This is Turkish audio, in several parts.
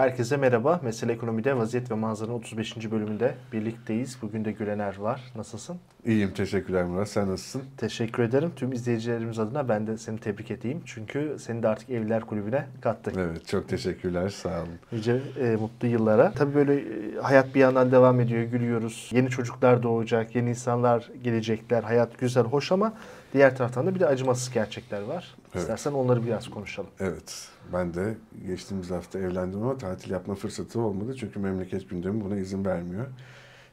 Herkese merhaba. Mesele Ekonomi'de Vaziyet ve Manzaranın 35. bölümünde birlikteyiz. Bugün de Gülener var. Nasılsın? İyiyim, teşekkürler Murat. Sen nasılsın? Teşekkür ederim. Tüm izleyicilerimiz adına ben de seni tebrik edeyim. Çünkü seni de artık Evliler Kulübü'ne kattık. Evet, çok teşekkürler. Sağ olun. Nice e, mutlu yıllara. Tabii böyle e, hayat bir yandan devam ediyor, gülüyoruz. Yeni çocuklar doğacak, yeni insanlar gelecekler. Hayat güzel, hoş ama diğer taraftan da bir de acımasız gerçekler var. Evet. İstersen onları biraz konuşalım. Evet, ben de geçtiğimiz hafta evlendim ama tatil yapma fırsatı olmadı. Çünkü memleket gündemi buna izin vermiyor.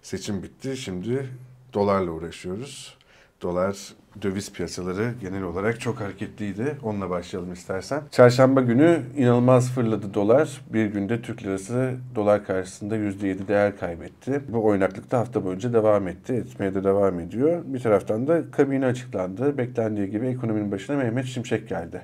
Seçim bitti, şimdi dolarla uğraşıyoruz. Dolar döviz piyasaları genel olarak çok hareketliydi. Onunla başlayalım istersen. Çarşamba günü inanılmaz fırladı dolar. Bir günde Türk lirası dolar karşısında %7 değer kaybetti. Bu oynaklık da hafta boyunca devam etti. Etmeye de devam ediyor. Bir taraftan da kabine açıklandı. Beklendiği gibi ekonominin başına Mehmet Şimşek geldi.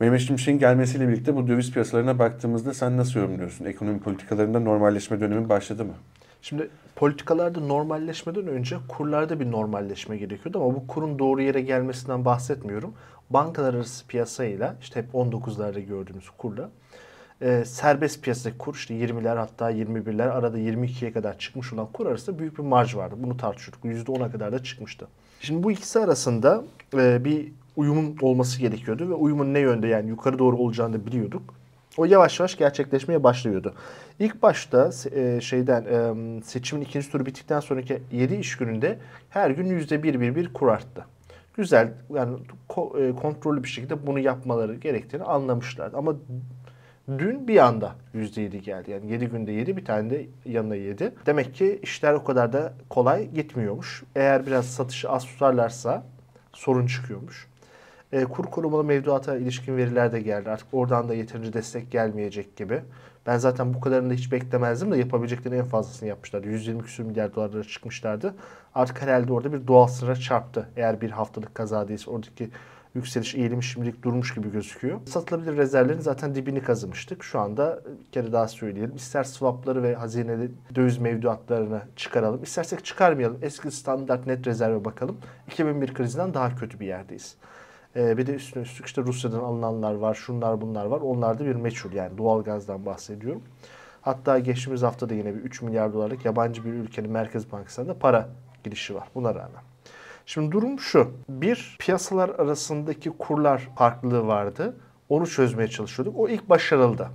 Mehmet Şimşek'in gelmesiyle birlikte bu döviz piyasalarına baktığımızda sen nasıl yorumluyorsun? Ekonomi politikalarında normalleşme dönemi başladı mı? Şimdi politikalarda normalleşmeden önce kurlarda bir normalleşme gerekiyordu ama bu kurun doğru yere gelmesinden bahsetmiyorum. Bankalar arası piyasayla işte hep 19'larda gördüğümüz kurla e, serbest piyasa kur işte 20'ler hatta 21'ler arada 22'ye kadar çıkmış olan kur arasında büyük bir marj vardı. Bunu tartışıyorduk. %10'a kadar da çıkmıştı. Şimdi bu ikisi arasında e, bir uyumun olması gerekiyordu ve uyumun ne yönde yani yukarı doğru olacağını biliyorduk. O yavaş yavaş gerçekleşmeye başlıyordu. İlk başta e, şeyden e, seçimin ikinci turu bittikten sonraki 7 iş gününde her gün yüzde bir bir bir kur arttı. Güzel yani ko, e, kontrollü bir şekilde bunu yapmaları gerektiğini anlamışlardı. Ama dün bir anda yüzde yedi geldi. Yani 7 günde 7 bir tane de yanına 7. Demek ki işler o kadar da kolay gitmiyormuş. Eğer biraz satışı az tutarlarsa sorun çıkıyormuş. E, kur korumalı mevduata ilişkin veriler de geldi. Artık oradan da yeterince destek gelmeyecek gibi. Ben zaten bu kadarını da hiç beklemezdim de yapabileceklerin en fazlasını yapmışlardı. 120 küsur milyar dolarlara çıkmışlardı. Artık herhalde orada bir doğal sınıra çarptı. Eğer bir haftalık kaza değilse oradaki yükseliş eğilimi şimdilik durmuş gibi gözüküyor. Satılabilir rezervlerin zaten dibini kazımıştık. Şu anda bir kere daha söyleyelim. İster swapları ve hazineli döviz mevduatlarını çıkaralım. İstersek çıkarmayalım. Eski standart net rezerve bakalım. 2001 krizinden daha kötü bir yerdeyiz. Ee, bir de üstüne üstlük işte Rusya'dan alınanlar var, şunlar bunlar var. Onlar da bir meçhul yani doğalgazdan bahsediyorum. Hatta geçtiğimiz hafta da yine bir 3 milyar dolarlık yabancı bir ülkenin Merkez Bankası'nda da para girişi var buna rağmen. Şimdi durum şu. Bir, piyasalar arasındaki kurlar farklılığı vardı. Onu çözmeye çalışıyorduk. O ilk başarıldı.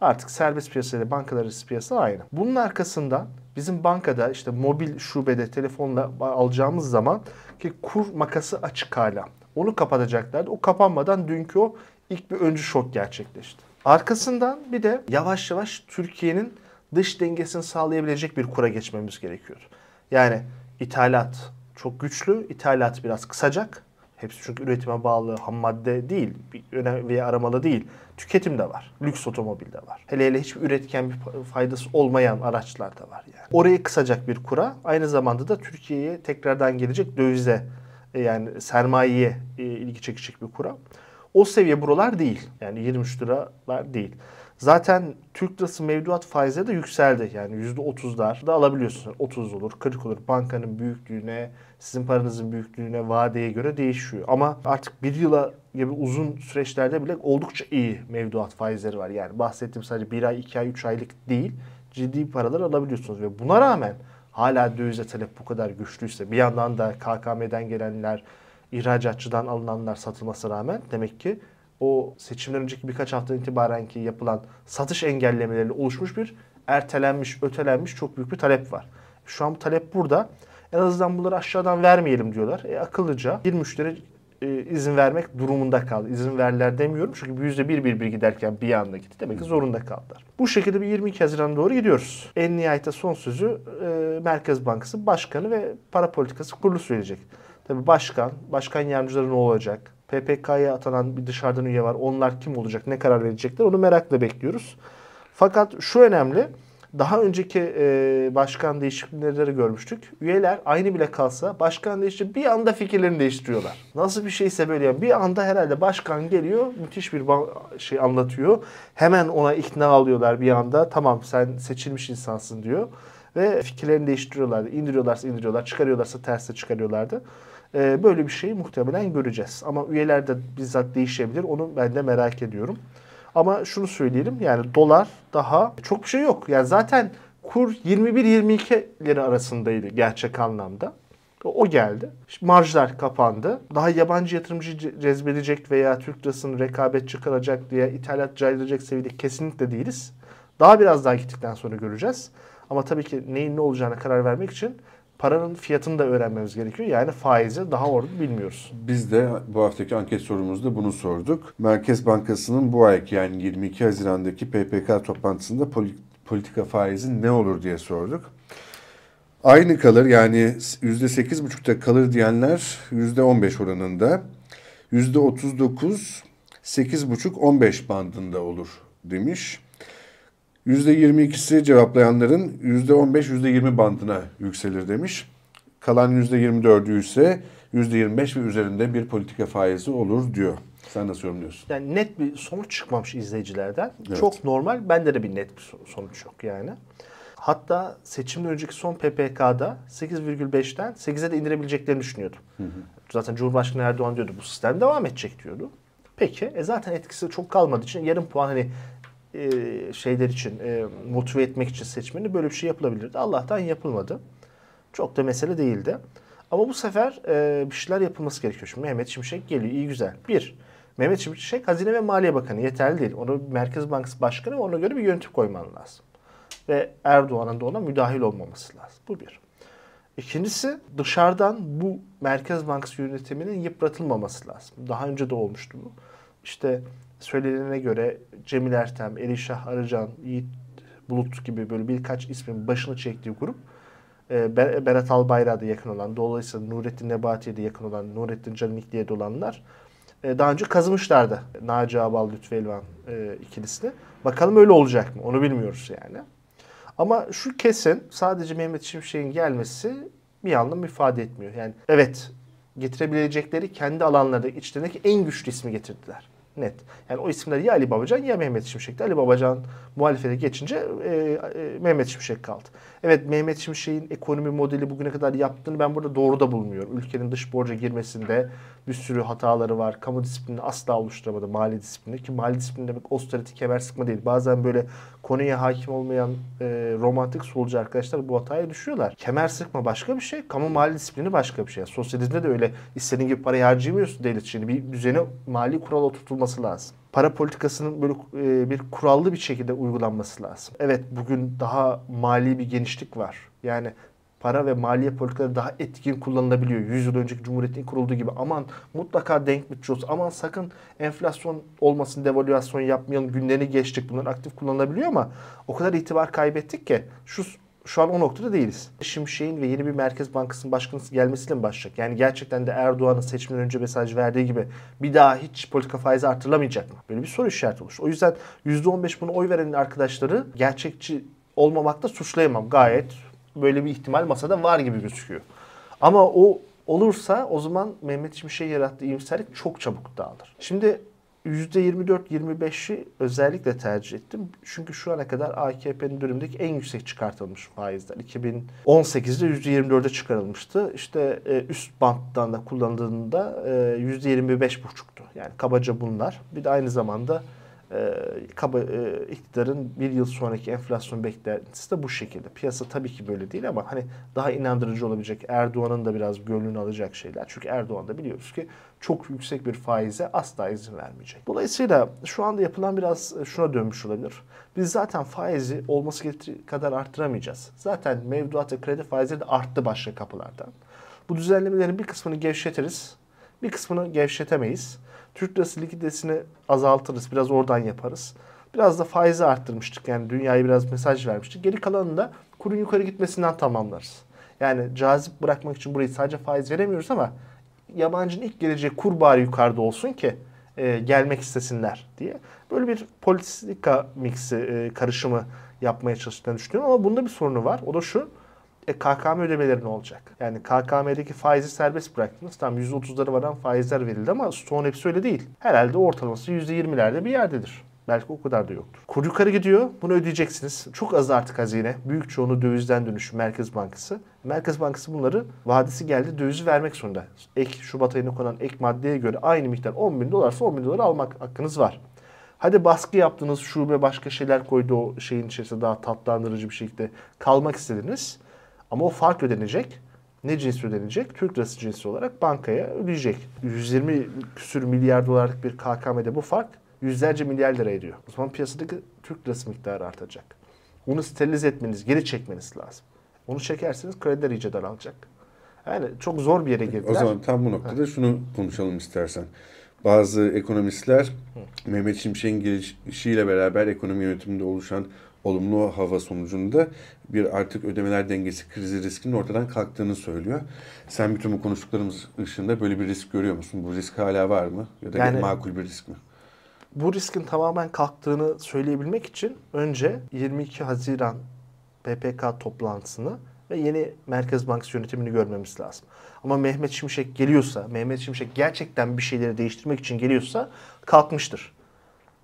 Artık serbest piyasa ile bankalar arası piyasa aynı. Bunun arkasından bizim bankada işte mobil şubede telefonla alacağımız zaman ki kur makası açık hala. Onu kapatacaklardı. O kapanmadan dünkü o ilk bir öncü şok gerçekleşti. Arkasından bir de yavaş yavaş Türkiye'nin dış dengesini sağlayabilecek bir kura geçmemiz gerekiyor. Yani ithalat çok güçlü, ithalat biraz kısacak. Hepsi çünkü üretime bağlı ham madde değil, veya aramalı değil. Tüketim de var. Lüks otomobil de var. Hele hele hiçbir üretken bir faydası olmayan araçlar da var yani. Orayı kısacak bir kura. Aynı zamanda da Türkiye'ye tekrardan gelecek dövize e, yani sermayeye e, ilgi çekecek bir kura. O seviye buralar değil. Yani 23 liralar değil. Zaten Türk lirası mevduat faizleri de yükseldi. Yani %30'lar da alabiliyorsunuz. 30 olur, 40 olur. Bankanın büyüklüğüne, sizin paranızın büyüklüğüne, vadeye göre değişiyor. Ama artık bir yıla gibi uzun süreçlerde bile oldukça iyi mevduat faizleri var. Yani bahsettiğim sadece bir ay, iki ay, üç aylık değil. Ciddi paralar alabiliyorsunuz. Ve buna rağmen hala dövize talep bu kadar güçlüyse bir yandan da KKM'den gelenler, ihracatçıdan alınanlar satılması rağmen demek ki o seçimden önceki birkaç hafta itibaren ki yapılan satış engellemeleriyle oluşmuş bir ertelenmiş, ötelenmiş çok büyük bir talep var. Şu an bu talep burada. En azından bunları aşağıdan vermeyelim diyorlar. E, akıllıca bir müşteri e, izin vermek durumunda kaldı. İzin verler demiyorum çünkü yüzde bir bir bir giderken bir anda gitti. Demek ki zorunda kaldılar. Bu şekilde bir 22 Haziran doğru gidiyoruz. En nihayette son sözü e, Merkez Bankası Başkanı ve Para Politikası Kurulu söyleyecek. Tabii başkan, başkan yardımcıları ne olacak? PPK'ya atanan bir dışarıdan üye var. Onlar kim olacak, ne karar verecekler onu merakla bekliyoruz. Fakat şu önemli, daha önceki e, başkan değişiklikleri görmüştük. Üyeler aynı bile kalsa başkan değişti bir anda fikirlerini değiştiriyorlar. Nasıl bir şeyse böyle yani bir anda herhalde başkan geliyor müthiş bir şey anlatıyor. Hemen ona ikna alıyorlar bir anda. Tamam sen seçilmiş insansın diyor. Ve fikirlerini değiştiriyorlardı. İndiriyorlarsa indiriyorlar, çıkarıyorlarsa terse çıkarıyorlardı. Ee, böyle bir şeyi muhtemelen göreceğiz. Ama üyeler de bizzat değişebilir. Onu ben de merak ediyorum. Ama şunu söyleyelim yani dolar daha çok bir şey yok. Yani zaten kur 21-22 lira arasındaydı gerçek anlamda. O geldi. İşte marjlar kapandı. Daha yabancı yatırımcı ce- cezbedecek veya Türk lirasının rekabetçi kalacak diye ithalat caydıracak seviyede kesinlikle değiliz. Daha biraz daha gittikten sonra göreceğiz. Ama tabii ki neyin ne olacağına karar vermek için paranın fiyatını da öğrenmemiz gerekiyor. Yani faizi daha orada bilmiyoruz. Biz de bu haftaki anket sorumuzda bunu sorduk. Merkez Bankası'nın bu ayki yani 22 Haziran'daki PPK toplantısında poli- politika faizi ne olur diye sorduk. Aynı kalır yani %8,5'ta kalır diyenler %15 oranında. %39 8,5-15 bandında olur demiş. %22'si cevaplayanların %15-%20 bandına yükselir demiş. Kalan %24'ü ise %25 ve üzerinde bir politika faizi olur diyor. Sen nasıl yorumluyorsun? Yani net bir sonuç çıkmamış izleyicilerden. Evet. Çok normal. Bende de bir net bir so- sonuç yok yani. Hatta seçimden önceki son PPK'da 8,5'ten 8'e de indirebileceklerini düşünüyordum. Zaten Cumhurbaşkanı Erdoğan diyordu bu sistem devam edecek diyordu. Peki e zaten etkisi çok kalmadığı için yarım puan hani e, şeyler için e, motive etmek için seçmeni böyle bir şey yapılabilirdi. Allah'tan yapılmadı. Çok da mesele değildi. Ama bu sefer e, bir şeyler yapılması gerekiyor. Şimdi Mehmet Şimşek geliyor. iyi güzel. Bir, Mehmet Şimşek Hazine ve Maliye Bakanı yeterli değil. Onu Merkez Bankası Başkanı ve ona göre bir yönetim koyman lazım. Ve Erdoğan'ın da ona müdahil olmaması lazım. Bu bir. İkincisi dışarıdan bu Merkez Bankası yönetiminin yıpratılmaması lazım. Daha önce de olmuştu bu. İşte söylenene göre Cemil Ertem, Elişah Arıcan, Yiğit Bulut gibi böyle birkaç ismin başını çektiği grup e, Ber- Berat Albayrak'a da yakın olan, dolayısıyla Nurettin Nebati'ye de yakın olan, Nurettin Canikli'ye de olanlar e, daha önce kazımışlardı Naci Abal, Lütfü Elvan e, ikilisini. Bakalım öyle olacak mı? Onu bilmiyoruz yani. Ama şu kesin sadece Mehmet Şimşek'in gelmesi bir anlam ifade etmiyor. Yani evet getirebilecekleri kendi alanlarında içlerindeki en güçlü ismi getirdiler. Net. Yani o isimler ya Ali Babacan ya Mehmet Şimşek'ti. Ali Babacan muhalefete geçince e, e, Mehmet Şimşek kaldı. Evet Mehmet Şimşek'in ekonomi modeli bugüne kadar yaptığını ben burada doğru da bulmuyorum. Ülkenin dış borca girmesinde bir sürü hataları var. Kamu disiplinini asla oluşturamadı mali disiplini. Ki mali disiplini demek austerity kemer sıkma değil. Bazen böyle konuya hakim olmayan e, romantik solcu arkadaşlar bu hataya düşüyorlar. Kemer sıkma başka bir şey. Kamu mali disiplini başka bir şey. Sosyalizmde de öyle istediğin gibi parayı harcayamıyorsun devlet için. Bir düzene mali kural oturtulması lazım. Para politikasının böyle e, bir kurallı bir şekilde uygulanması lazım. Evet bugün daha mali bir genişlik var. Yani para ve maliye politikaları daha etkin kullanılabiliyor. 100 yıl önceki Cumhuriyet'in kurulduğu gibi aman mutlaka denk bütçe olsun. Aman sakın enflasyon olmasın, devalüasyon yapmayalım. Günlerini geçtik. Bunlar aktif kullanılabiliyor ama o kadar itibar kaybettik ki şu şu an o noktada değiliz. Şimşek'in ve yeni bir Merkez Bankası'nın başkanı gelmesiyle mi başlayacak? Yani gerçekten de Erdoğan'ın seçimden önce mesaj verdiği gibi bir daha hiç politika faizi artırılamayacak mı? Böyle bir soru işareti olur. O yüzden %15 buna oy veren arkadaşları gerçekçi olmamakta suçlayamam. Gayet böyle bir ihtimal masada var gibi gözüküyor. Ama o olursa o zaman Mehmet Şimşek'e yarattığı iyimserlik çok çabuk dağılır. Şimdi %24-25'i özellikle tercih ettim. Çünkü şu ana kadar AKP'nin dönemindeki en yüksek çıkartılmış faizler. 2018'de %24'e çıkarılmıştı. İşte e, üst banttan da kullanıldığında e, %25,5'tu. Yani kabaca bunlar. Bir de aynı zamanda e, e, iktidarın bir yıl sonraki enflasyon beklentisi de bu şekilde. Piyasa tabii ki böyle değil ama hani daha inandırıcı olabilecek Erdoğan'ın da biraz gönlünü alacak şeyler. Çünkü Erdoğan da biliyoruz ki çok yüksek bir faize asla izin vermeyecek. Dolayısıyla şu anda yapılan biraz şuna dönmüş olabilir. Biz zaten faizi olması gerektiği kadar arttıramayacağız. Zaten mevduat ve kredi faizleri de arttı başka kapılardan. Bu düzenlemelerin bir kısmını gevşetiriz, bir kısmını gevşetemeyiz. Türk lirası likiditesini azaltırız. Biraz oradan yaparız. Biraz da faizi arttırmıştık. Yani dünyaya biraz mesaj vermiştik. Geri kalanını da kurun yukarı gitmesinden tamamlarız. Yani cazip bırakmak için burayı sadece faiz veremiyoruz ama yabancının ilk geleceği kur bari yukarıda olsun ki e, gelmek istesinler diye. Böyle bir politika miksi, e, karışımı yapmaya çalıştığını düşünüyorum ama bunda bir sorunu var. O da şu. E, KKM ödemeleri ne olacak? Yani KKM'deki faizi serbest bıraktınız. Tam %30'lara varan faizler verildi ama stoğun hepsi öyle değil. Herhalde ortalaması %20'lerde bir yerdedir. Belki o kadar da yoktur. Kur yukarı gidiyor. Bunu ödeyeceksiniz. Çok az artık hazine. Büyük çoğunu dövizden dönüşü Merkez Bankası. Merkez Bankası bunları vadesi geldi dövizi vermek zorunda. Ek Şubat ayına konan ek maddeye göre aynı miktar 10 bin dolarsa 10 bin dolar almak hakkınız var. Hadi baskı yaptınız, şube başka şeyler koydu o şeyin içerisinde daha tatlandırıcı bir şekilde kalmak istediniz. Ama o fark ödenecek. Ne cins ödenecek? Türk lirası cinsi olarak bankaya ödeyecek. 120 küsür milyar dolarlık bir KKM'de bu fark yüzlerce milyar lira ediyor. O zaman piyasadaki Türk lirası miktarı artacak. Onu sterilize etmeniz, geri çekmeniz lazım. Onu çekerseniz krediler iyice daralacak. Yani çok zor bir yere girdiler. O zaman tam bu noktada şunu konuşalım istersen. Bazı ekonomistler Mehmet Şimşek'in gelişiyle beraber ekonomi yönetiminde oluşan olumlu hava sonucunda bir artık ödemeler dengesi krizi riskinin ortadan kalktığını söylüyor. Sen bütün bu konuştuklarımız ışığında böyle bir risk görüyor musun? Bu risk hala var mı? Ya da Yani- makul bir risk mi? bu riskin tamamen kalktığını söyleyebilmek için önce 22 Haziran PPK toplantısını ve yeni Merkez Bankası yönetimini görmemiz lazım. Ama Mehmet Şimşek geliyorsa, Mehmet Şimşek gerçekten bir şeyleri değiştirmek için geliyorsa kalkmıştır.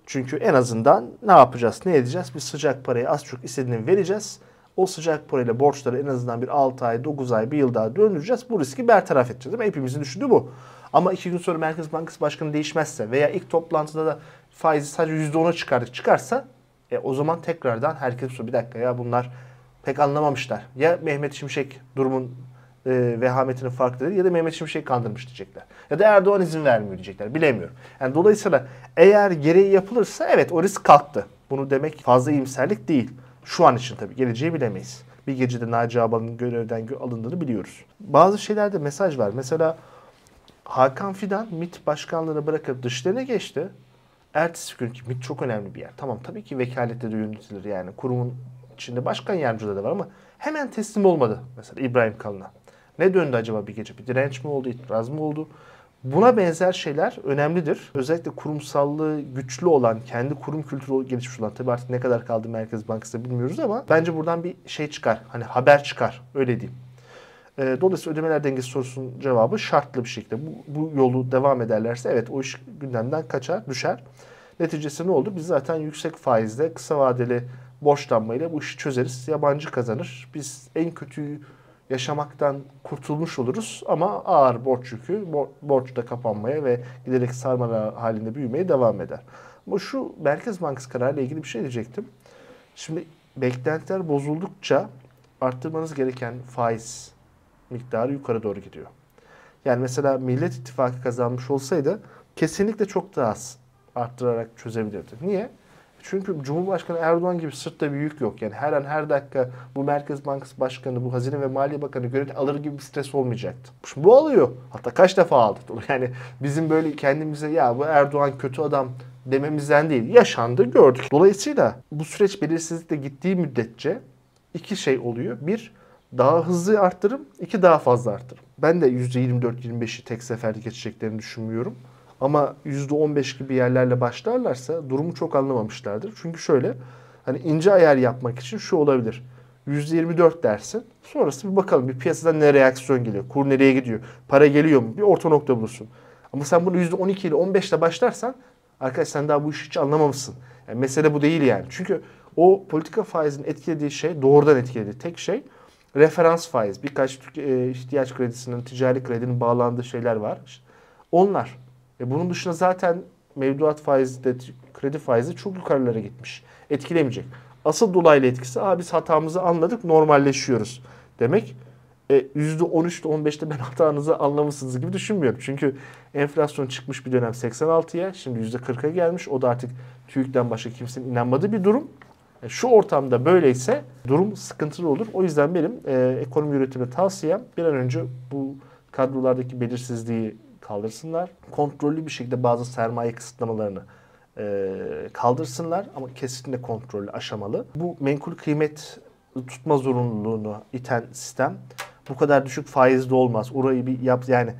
Çünkü en azından ne yapacağız, ne edeceğiz? Bir sıcak parayı az çok istediğini vereceğiz. O sıcak parayla borçları en azından bir 6 ay, 9 ay, bir yıl daha döndüreceğiz. Bu riski bertaraf edeceğiz. Değil mi? Hepimizin düşündüğü bu. Ama iki gün sonra Merkez Bankası Başkanı değişmezse veya ilk toplantıda da faizi sadece %10'a çıkardık çıkarsa e, o zaman tekrardan herkes bir dakika ya bunlar pek anlamamışlar. Ya Mehmet Şimşek durumun e, vehametinin farklı değil ya da Mehmet Şimşek kandırmış diyecekler. Ya da Erdoğan izin vermiyor diyecekler. Bilemiyorum. Yani dolayısıyla eğer gereği yapılırsa evet o risk kalktı. Bunu demek fazla iyimserlik değil. Şu an için tabii geleceği bilemeyiz. Bir gecede Naci Ağbal'ın görevden gö- alındığını biliyoruz. Bazı şeylerde mesaj var. Mesela Hakan Fidan MİT başkanlığını bırakıp dışlarına geçti. Ertesi gün ki MİT çok önemli bir yer. Tamam tabii ki vekalette de yönetilir yani. Kurumun içinde başkan yardımcıları da var ama hemen teslim olmadı mesela İbrahim Kalın'a. Ne döndü acaba bir gece? Bir direnç mi oldu, itiraz mı oldu? Buna benzer şeyler önemlidir. Özellikle kurumsallığı güçlü olan, kendi kurum kültürü gelişmiş olan, tabii artık ne kadar kaldı Merkez Bankası'da bilmiyoruz ama bence buradan bir şey çıkar. Hani haber çıkar, öyle diyeyim. E, dolayısıyla ödemeler dengesi sorusunun cevabı şartlı bir şekilde. Bu, bu yolu devam ederlerse evet o iş gündemden kaçar, düşer. Neticesi ne oldu? Biz zaten yüksek faizle, kısa vadeli borçlanmayla bu işi çözeriz. Yabancı kazanır. Biz en kötüyü yaşamaktan kurtulmuş oluruz ama ağır borç yükü bor- borç da kapanmaya ve giderek sarmalar halinde büyümeye devam eder. Ama şu Merkez Bankası kararıyla ilgili bir şey diyecektim. Şimdi beklentiler bozuldukça arttırmanız gereken faiz miktarı yukarı doğru gidiyor. Yani mesela Millet İttifakı kazanmış olsaydı kesinlikle çok daha az arttırarak çözebilirdi. Niye? Çünkü Cumhurbaşkanı Erdoğan gibi sırtta bir yük yok. Yani her an her dakika bu Merkez Bankası Başkanı, bu Hazine ve Maliye Bakanı görev alır gibi bir stres olmayacaktı. Şimdi bu alıyor. Hatta kaç defa aldı. Yani bizim böyle kendimize ya bu Erdoğan kötü adam dememizden değil. Yaşandı gördük. Dolayısıyla bu süreç belirsizlikle gittiği müddetçe iki şey oluyor. Bir, daha hızlı arttırım, iki daha fazla arttırım. Ben de %24-25'i tek seferde geçeceklerini düşünmüyorum. Ama %15 gibi yerlerle başlarlarsa durumu çok anlamamışlardır. Çünkü şöyle hani ince ayar yapmak için şu olabilir. %24 dersin. Sonrası bir bakalım bir piyasadan ne reaksiyon geliyor. Kur nereye gidiyor? Para geliyor mu? Bir orta nokta bulursun. Ama sen bunu %12 ile 15 ile başlarsan arkadaş sen daha bu işi hiç anlamamışsın. Yani mesele bu değil yani. Çünkü o politika faizinin etkilediği şey doğrudan etkilediği tek şey referans faiz. Birkaç e, ihtiyaç kredisinin, ticari kredinin bağlandığı şeyler var. Onlar. E bunun dışında zaten mevduat faizi de kredi faizi çok yukarılara gitmiş. Etkilemeyecek. Asıl dolaylı etkisi Aa, biz hatamızı anladık normalleşiyoruz demek. E, %13'te 15'te ben hatanızı anlamışsınız gibi düşünmüyorum. Çünkü enflasyon çıkmış bir dönem 86'ya şimdi %40'a gelmiş. O da artık TÜİK'ten başka kimsenin inanmadığı bir durum. E, Şu ortamda böyleyse durum sıkıntılı olur. O yüzden benim e, ekonomi yönetimine tavsiyem bir an önce bu kadrolardaki belirsizliği kaldırsınlar. Kontrollü bir şekilde bazı sermaye kısıtlamalarını e, kaldırsınlar ama kesinlikle kontrollü, aşamalı. Bu menkul kıymet tutma zorunluluğunu iten sistem bu kadar düşük faizli olmaz. Orayı bir yap yani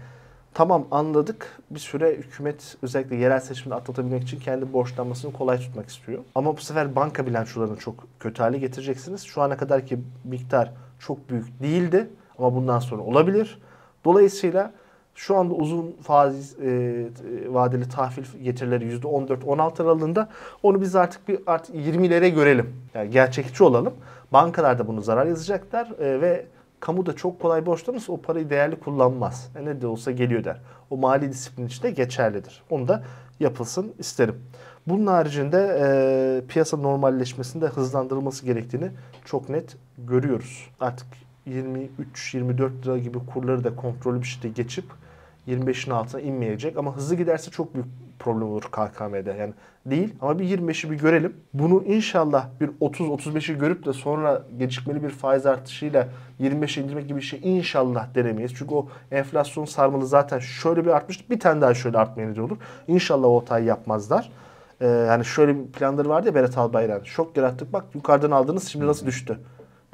tamam anladık. Bir süre hükümet özellikle yerel seçimde atlatabilmek için kendi borçlanmasını kolay tutmak istiyor. Ama bu sefer banka bilançolarını çok kötü hale getireceksiniz. Şu ana kadarki miktar çok büyük değildi ama bundan sonra olabilir. Dolayısıyla şu anda uzun faiz e, vadeli tahvil getirileri %14-16 aralığında onu biz artık bir artık 20'lere görelim. Yani gerçekçi olalım. Bankalar da bunu zarar yazacaklar e, ve kamu da çok kolay borçlanırsa o parayı değerli kullanmaz. E ne de olsa geliyor der. O mali disiplin içinde geçerlidir. Onu da yapılsın isterim. Bunun haricinde e, piyasa normalleşmesinde hızlandırılması gerektiğini çok net görüyoruz. Artık 23-24 lira gibi kurları da kontrollü bir şekilde geçip 25'in altına inmeyecek ama hızlı giderse çok büyük problem olur KKM'de. Yani değil ama bir 25'i bir görelim. Bunu inşallah bir 30-35'i görüp de sonra gecikmeli bir faiz artışıyla 25'e indirmek gibi bir şey inşallah denemeyiz. Çünkü o enflasyon sarmalı zaten şöyle bir artmış bir tane daha şöyle artmaya neden olur. İnşallah o hatayı yapmazlar. Ee, yani şöyle bir planları vardı ya Berat Albayrak'ın. Şok yarattık bak yukarıdan aldınız şimdi nasıl düştü.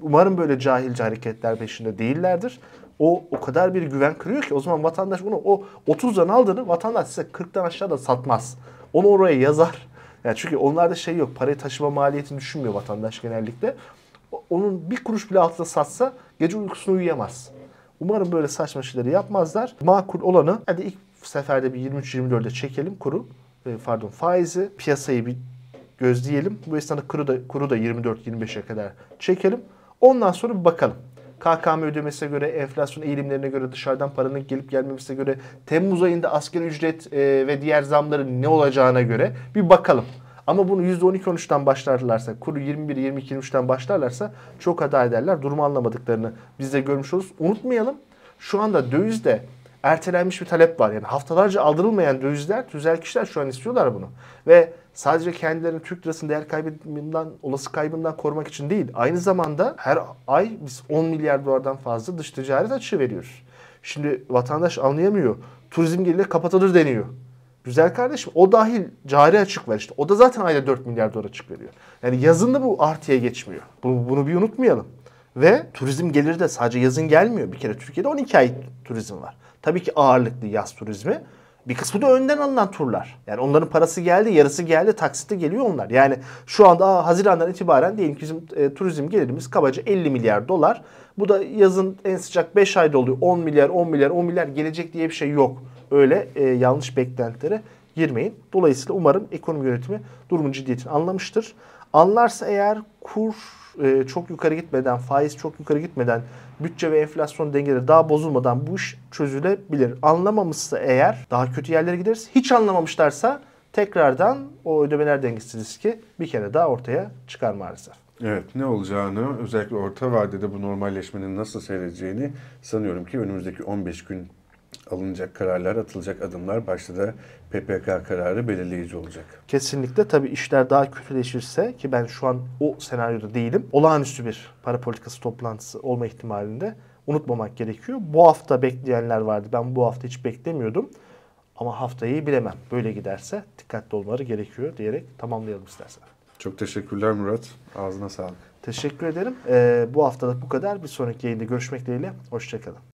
Umarım böyle cahilce hareketler peşinde değillerdir. O o kadar bir güven kırıyor ki o zaman vatandaş bunu o 30'dan aldığını vatandaş size 40'tan aşağıda satmaz. Onu oraya yazar. Yani çünkü onlarda şey yok. Parayı taşıma maliyetini düşünmüyor vatandaş genellikle. Onun bir kuruş bile altında satsa gece uykusunu uyuyamaz. Umarım böyle saçma şeyleri yapmazlar. Makul olanı hadi ilk seferde bir 23-24'e çekelim kuru. e, Pardon faizi. Piyasayı bir gözleyelim. Bu esnada kuru da, kuru da 24-25'e kadar çekelim. Ondan sonra bir bakalım. KKM ödemesine göre, enflasyon eğilimlerine göre, dışarıdan paranın gelip gelmemesine göre, Temmuz ayında asgari ücret e, ve diğer zamların ne olacağına göre bir bakalım. Ama bunu %12-13'ten başlarlarsa, kuru 21-22-23'ten başlarlarsa çok hata ederler. Durumu anlamadıklarını biz de görmüş oluruz. Unutmayalım şu anda dövizde ertelenmiş bir talep var. Yani haftalarca aldırılmayan dövizler, tüzel kişiler şu an istiyorlar bunu. Ve sadece kendilerini Türk lirasının değer kaybından, olası kaybından korumak için değil. Aynı zamanda her ay biz 10 milyar dolardan fazla dış ticaret açığı veriyoruz. Şimdi vatandaş anlayamıyor. Turizm geliri kapatılır deniyor. Güzel kardeşim o dahil cari açık var işte. O da zaten ayda 4 milyar dolar açık veriyor. Yani yazında bu artıya geçmiyor. Bunu, bunu bir unutmayalım. Ve turizm geliri de sadece yazın gelmiyor. Bir kere Türkiye'de 12 ay turizm var. Tabii ki ağırlıklı yaz turizmi. Bir kısmı da önden alınan turlar. Yani onların parası geldi, yarısı geldi, taksitte geliyor onlar. Yani şu anda Haziran'dan itibaren diyelim ki bizim e, turizm gelirimiz kabaca 50 milyar dolar. Bu da yazın en sıcak 5 ayda oluyor. 10 milyar, 10 milyar, 10 milyar gelecek diye bir şey yok. Öyle e, yanlış beklentilere girmeyin. Dolayısıyla umarım ekonomi yönetimi durumun ciddiyetini anlamıştır. Anlarsa eğer kur e, çok yukarı gitmeden, faiz çok yukarı gitmeden, bütçe ve enflasyon dengeleri daha bozulmadan bu iş çözülebilir. Anlamamışsa eğer daha kötü yerlere gideriz. Hiç anlamamışlarsa tekrardan o ödemeler dengesi riski bir kere daha ortaya çıkar maalesef. Evet ne olacağını özellikle orta vadede bu normalleşmenin nasıl seyredeceğini sanıyorum ki önümüzdeki 15 gün alınacak kararlar, atılacak adımlar başta da PPK kararı belirleyici olacak. Kesinlikle tabii işler daha kötüleşirse ki ben şu an o senaryoda değilim. Olağanüstü bir para politikası toplantısı olma ihtimalinde unutmamak gerekiyor. Bu hafta bekleyenler vardı. Ben bu hafta hiç beklemiyordum. Ama haftayı bilemem. Böyle giderse dikkatli olmaları gerekiyor diyerek tamamlayalım istersen. Çok teşekkürler Murat. Ağzına sağlık. Teşekkür ederim. Ee, bu haftalık bu kadar. Bir sonraki yayında görüşmek dileğiyle. Hoşçakalın.